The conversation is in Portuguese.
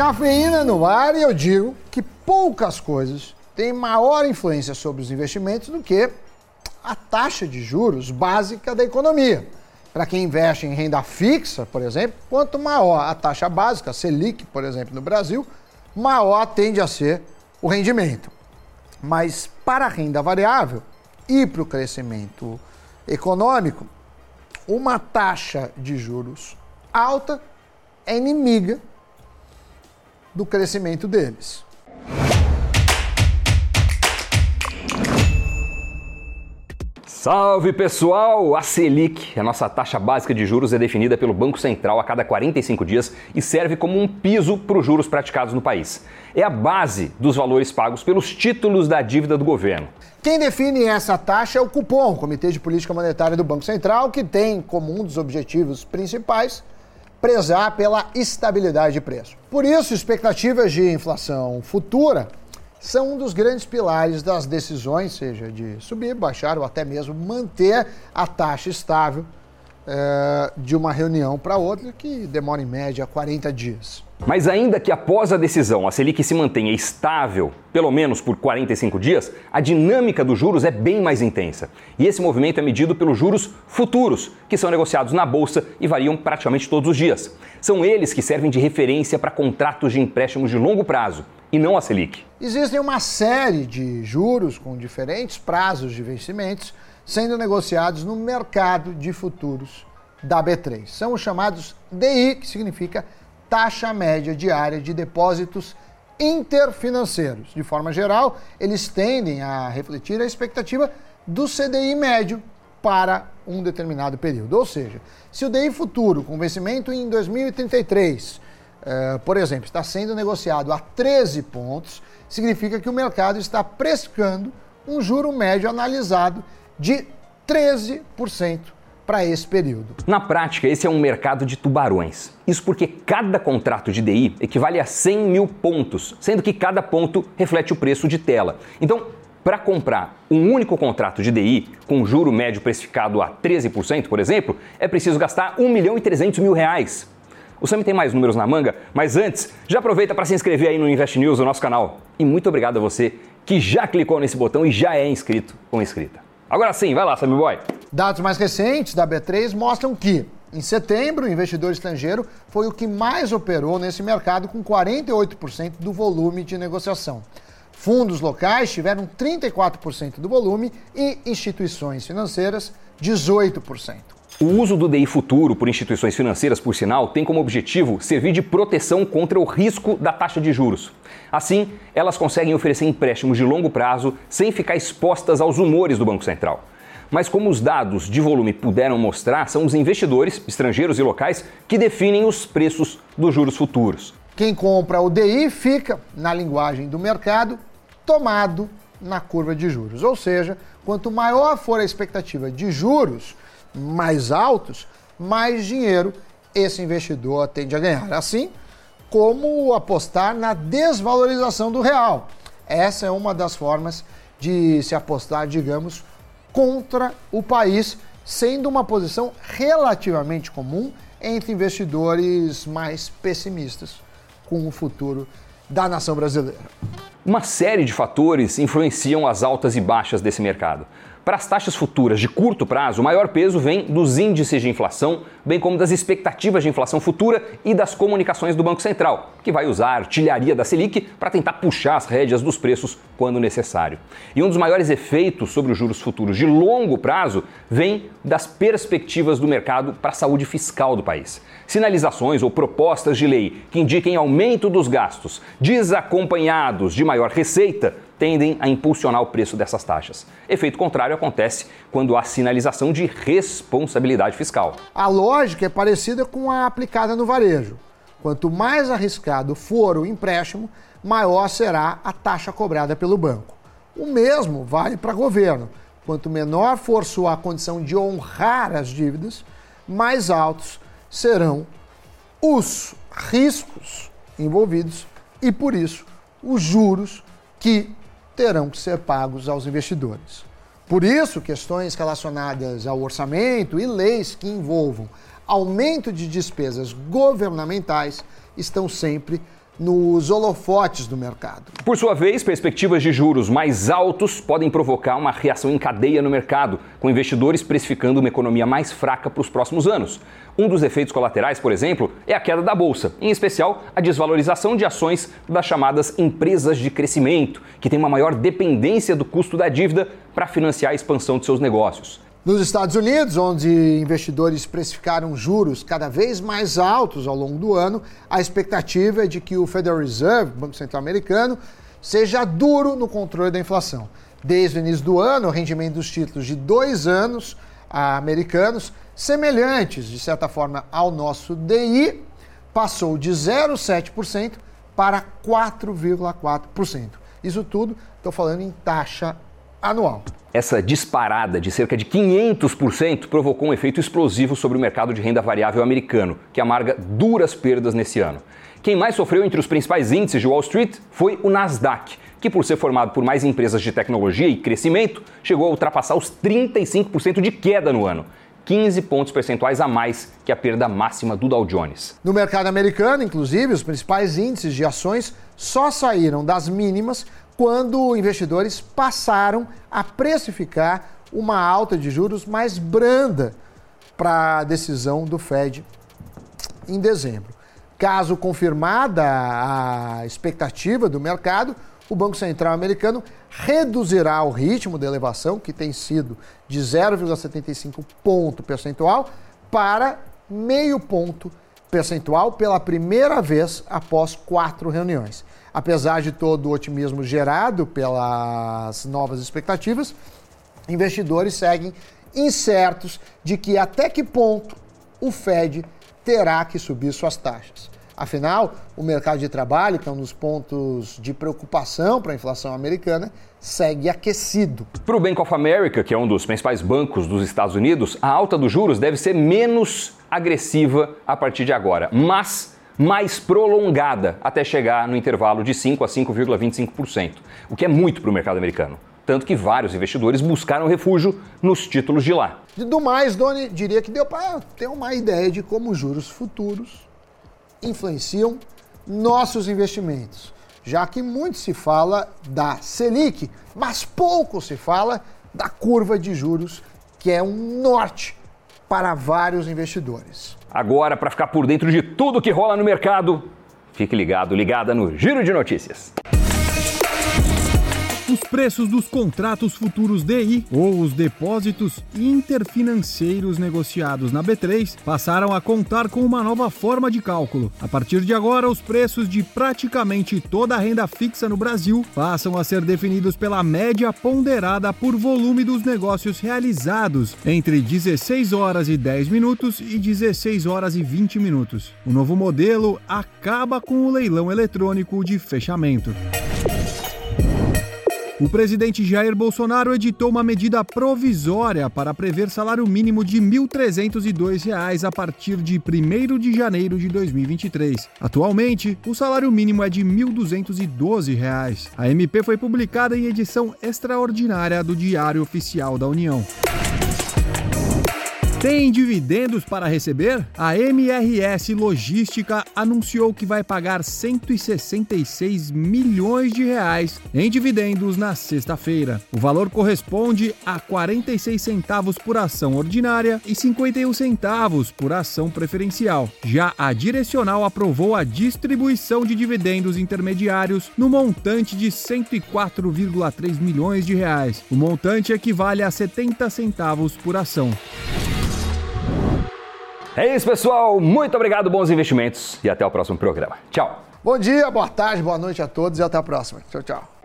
Cafeína no ar e eu digo que poucas coisas têm maior influência sobre os investimentos do que a taxa de juros básica da economia. Para quem investe em renda fixa, por exemplo, quanto maior a taxa básica, Selic, por exemplo, no Brasil, maior tende a ser o rendimento. Mas para a renda variável e para o crescimento econômico, uma taxa de juros alta é inimiga do crescimento deles. Salve pessoal! A Selic, a nossa taxa básica de juros, é definida pelo Banco Central a cada 45 dias e serve como um piso para os juros praticados no país. É a base dos valores pagos pelos títulos da dívida do governo. Quem define essa taxa é o Cupom, Comitê de Política Monetária do Banco Central, que tem como um dos objetivos principais prezar pela estabilidade de preço. Por isso, expectativas de inflação futura são um dos grandes pilares das decisões, seja de subir, baixar ou até mesmo manter a taxa estável é, de uma reunião para outra, que demora em média 40 dias. Mas ainda que após a decisão a Selic se mantenha estável, pelo menos por 45 dias, a dinâmica dos juros é bem mais intensa. E esse movimento é medido pelos juros futuros, que são negociados na bolsa e variam praticamente todos os dias. São eles que servem de referência para contratos de empréstimos de longo prazo, e não a Selic. Existem uma série de juros com diferentes prazos de vencimentos sendo negociados no mercado de futuros da B3. São os chamados DI, que significa taxa média diária de depósitos interfinanceiros. De forma geral, eles tendem a refletir a expectativa do CDI médio para um determinado período. Ou seja, se o DI futuro, com vencimento em 2033, eh, por exemplo, está sendo negociado a 13 pontos, significa que o mercado está precificando um juro médio analisado de 13% para esse período. Na prática, esse é um mercado de tubarões. Isso porque cada contrato de DI equivale a 100 mil pontos, sendo que cada ponto reflete o preço de tela. Então, para comprar um único contrato de DI com juro médio precificado a 13%, por exemplo, é preciso gastar 1 milhão e 300 mil reais. O Sam tem mais números na manga, mas antes, já aproveita para se inscrever aí no Invest News, o nosso canal. E muito obrigado a você que já clicou nesse botão e já é inscrito ou inscrita. Agora sim, vai lá, Sammy Boy. Dados mais recentes da B3 mostram que, em setembro, o investidor estrangeiro foi o que mais operou nesse mercado, com 48% do volume de negociação. Fundos locais tiveram 34% do volume e instituições financeiras 18%. O uso do DI futuro por instituições financeiras, por sinal, tem como objetivo servir de proteção contra o risco da taxa de juros. Assim, elas conseguem oferecer empréstimos de longo prazo sem ficar expostas aos humores do Banco Central. Mas como os dados de volume puderam mostrar, são os investidores, estrangeiros e locais, que definem os preços dos juros futuros. Quem compra o DI fica, na linguagem do mercado, tomado na curva de juros. Ou seja, quanto maior for a expectativa de juros, mais altos, mais dinheiro esse investidor tende a ganhar. Assim como apostar na desvalorização do real. Essa é uma das formas de se apostar, digamos, contra o país, sendo uma posição relativamente comum entre investidores mais pessimistas com o futuro da nação brasileira. Uma série de fatores influenciam as altas e baixas desse mercado. Para as taxas futuras de curto prazo, o maior peso vem dos índices de inflação, bem como das expectativas de inflação futura e das comunicações do Banco Central, que vai usar a artilharia da Selic para tentar puxar as rédeas dos preços quando necessário. E um dos maiores efeitos sobre os juros futuros de longo prazo vem das perspectivas do mercado para a saúde fiscal do país. Sinalizações ou propostas de lei que indiquem aumento dos gastos desacompanhados de maior receita tendem a impulsionar o preço dessas taxas. Efeito contrário acontece quando há sinalização de responsabilidade fiscal. A lógica é parecida com a aplicada no varejo. Quanto mais arriscado for o empréstimo, maior será a taxa cobrada pelo banco. O mesmo vale para governo. Quanto menor for sua condição de honrar as dívidas, mais altos serão os riscos envolvidos e, por isso, os juros que terão que ser pagos aos investidores. Por isso, questões relacionadas ao orçamento e leis que envolvam aumento de despesas governamentais estão sempre nos holofotes do mercado. Por sua vez, perspectivas de juros mais altos podem provocar uma reação em cadeia no mercado, com investidores precificando uma economia mais fraca para os próximos anos. Um dos efeitos colaterais, por exemplo, é a queda da bolsa, em especial a desvalorização de ações das chamadas empresas de crescimento, que têm uma maior dependência do custo da dívida para financiar a expansão de seus negócios. Nos Estados Unidos, onde investidores precificaram juros cada vez mais altos ao longo do ano, a expectativa é de que o Federal Reserve, Banco Central Americano, seja duro no controle da inflação. Desde o início do ano, o rendimento dos títulos de dois anos americanos, semelhantes, de certa forma, ao nosso DI, passou de 0,7% para 4,4%. Isso tudo, estou falando em taxa anual. Essa disparada de cerca de 500% provocou um efeito explosivo sobre o mercado de renda variável americano, que amarga duras perdas nesse ano. Quem mais sofreu entre os principais índices de Wall Street foi o Nasdaq, que, por ser formado por mais empresas de tecnologia e crescimento, chegou a ultrapassar os 35% de queda no ano. 15 pontos percentuais a mais que a perda máxima do Dow Jones. No mercado americano, inclusive, os principais índices de ações só saíram das mínimas quando investidores passaram a precificar uma alta de juros mais branda para a decisão do Fed em dezembro. Caso confirmada a expectativa do mercado, o Banco Central americano reduzirá o ritmo de elevação, que tem sido de 0,75 ponto percentual, para meio ponto percentual pela primeira vez após quatro reuniões apesar de todo o otimismo gerado pelas novas expectativas, investidores seguem incertos de que até que ponto o Fed terá que subir suas taxas. Afinal, o mercado de trabalho, que é um dos pontos de preocupação para a inflação americana, segue aquecido. Para o Bank of America, que é um dos principais bancos dos Estados Unidos, a alta dos juros deve ser menos agressiva a partir de agora. Mas mais prolongada até chegar no intervalo de 5 a 5,25%, o que é muito para o mercado americano. Tanto que vários investidores buscaram refúgio nos títulos de lá. Do mais, Doni, diria que deu para ter uma ideia de como os juros futuros influenciam nossos investimentos, já que muito se fala da Selic, mas pouco se fala da curva de juros, que é um norte para vários investidores. Agora, para ficar por dentro de tudo que rola no mercado, fique ligado, ligada no Giro de Notícias. Os preços dos contratos futuros DI, ou os depósitos interfinanceiros negociados na B3, passaram a contar com uma nova forma de cálculo. A partir de agora, os preços de praticamente toda a renda fixa no Brasil passam a ser definidos pela média ponderada por volume dos negócios realizados entre 16 horas e 10 minutos e 16 horas e 20 minutos. O novo modelo acaba com o leilão eletrônico de fechamento. O presidente Jair Bolsonaro editou uma medida provisória para prever salário mínimo de R$ 1.302 a partir de 1 de janeiro de 2023. Atualmente, o salário mínimo é de R$ 1.212. A MP foi publicada em edição extraordinária do Diário Oficial da União. Tem dividendos para receber? A MRS Logística anunciou que vai pagar 166 milhões de reais em dividendos na sexta-feira. O valor corresponde a 46 centavos por ação ordinária e 51 centavos por ação preferencial. Já a Direcional aprovou a distribuição de dividendos intermediários no montante de 104,3 milhões de reais. O montante equivale a 70 centavos por ação. É isso, pessoal. Muito obrigado, bons investimentos e até o próximo programa. Tchau. Bom dia, boa tarde, boa noite a todos e até a próxima. Tchau, tchau.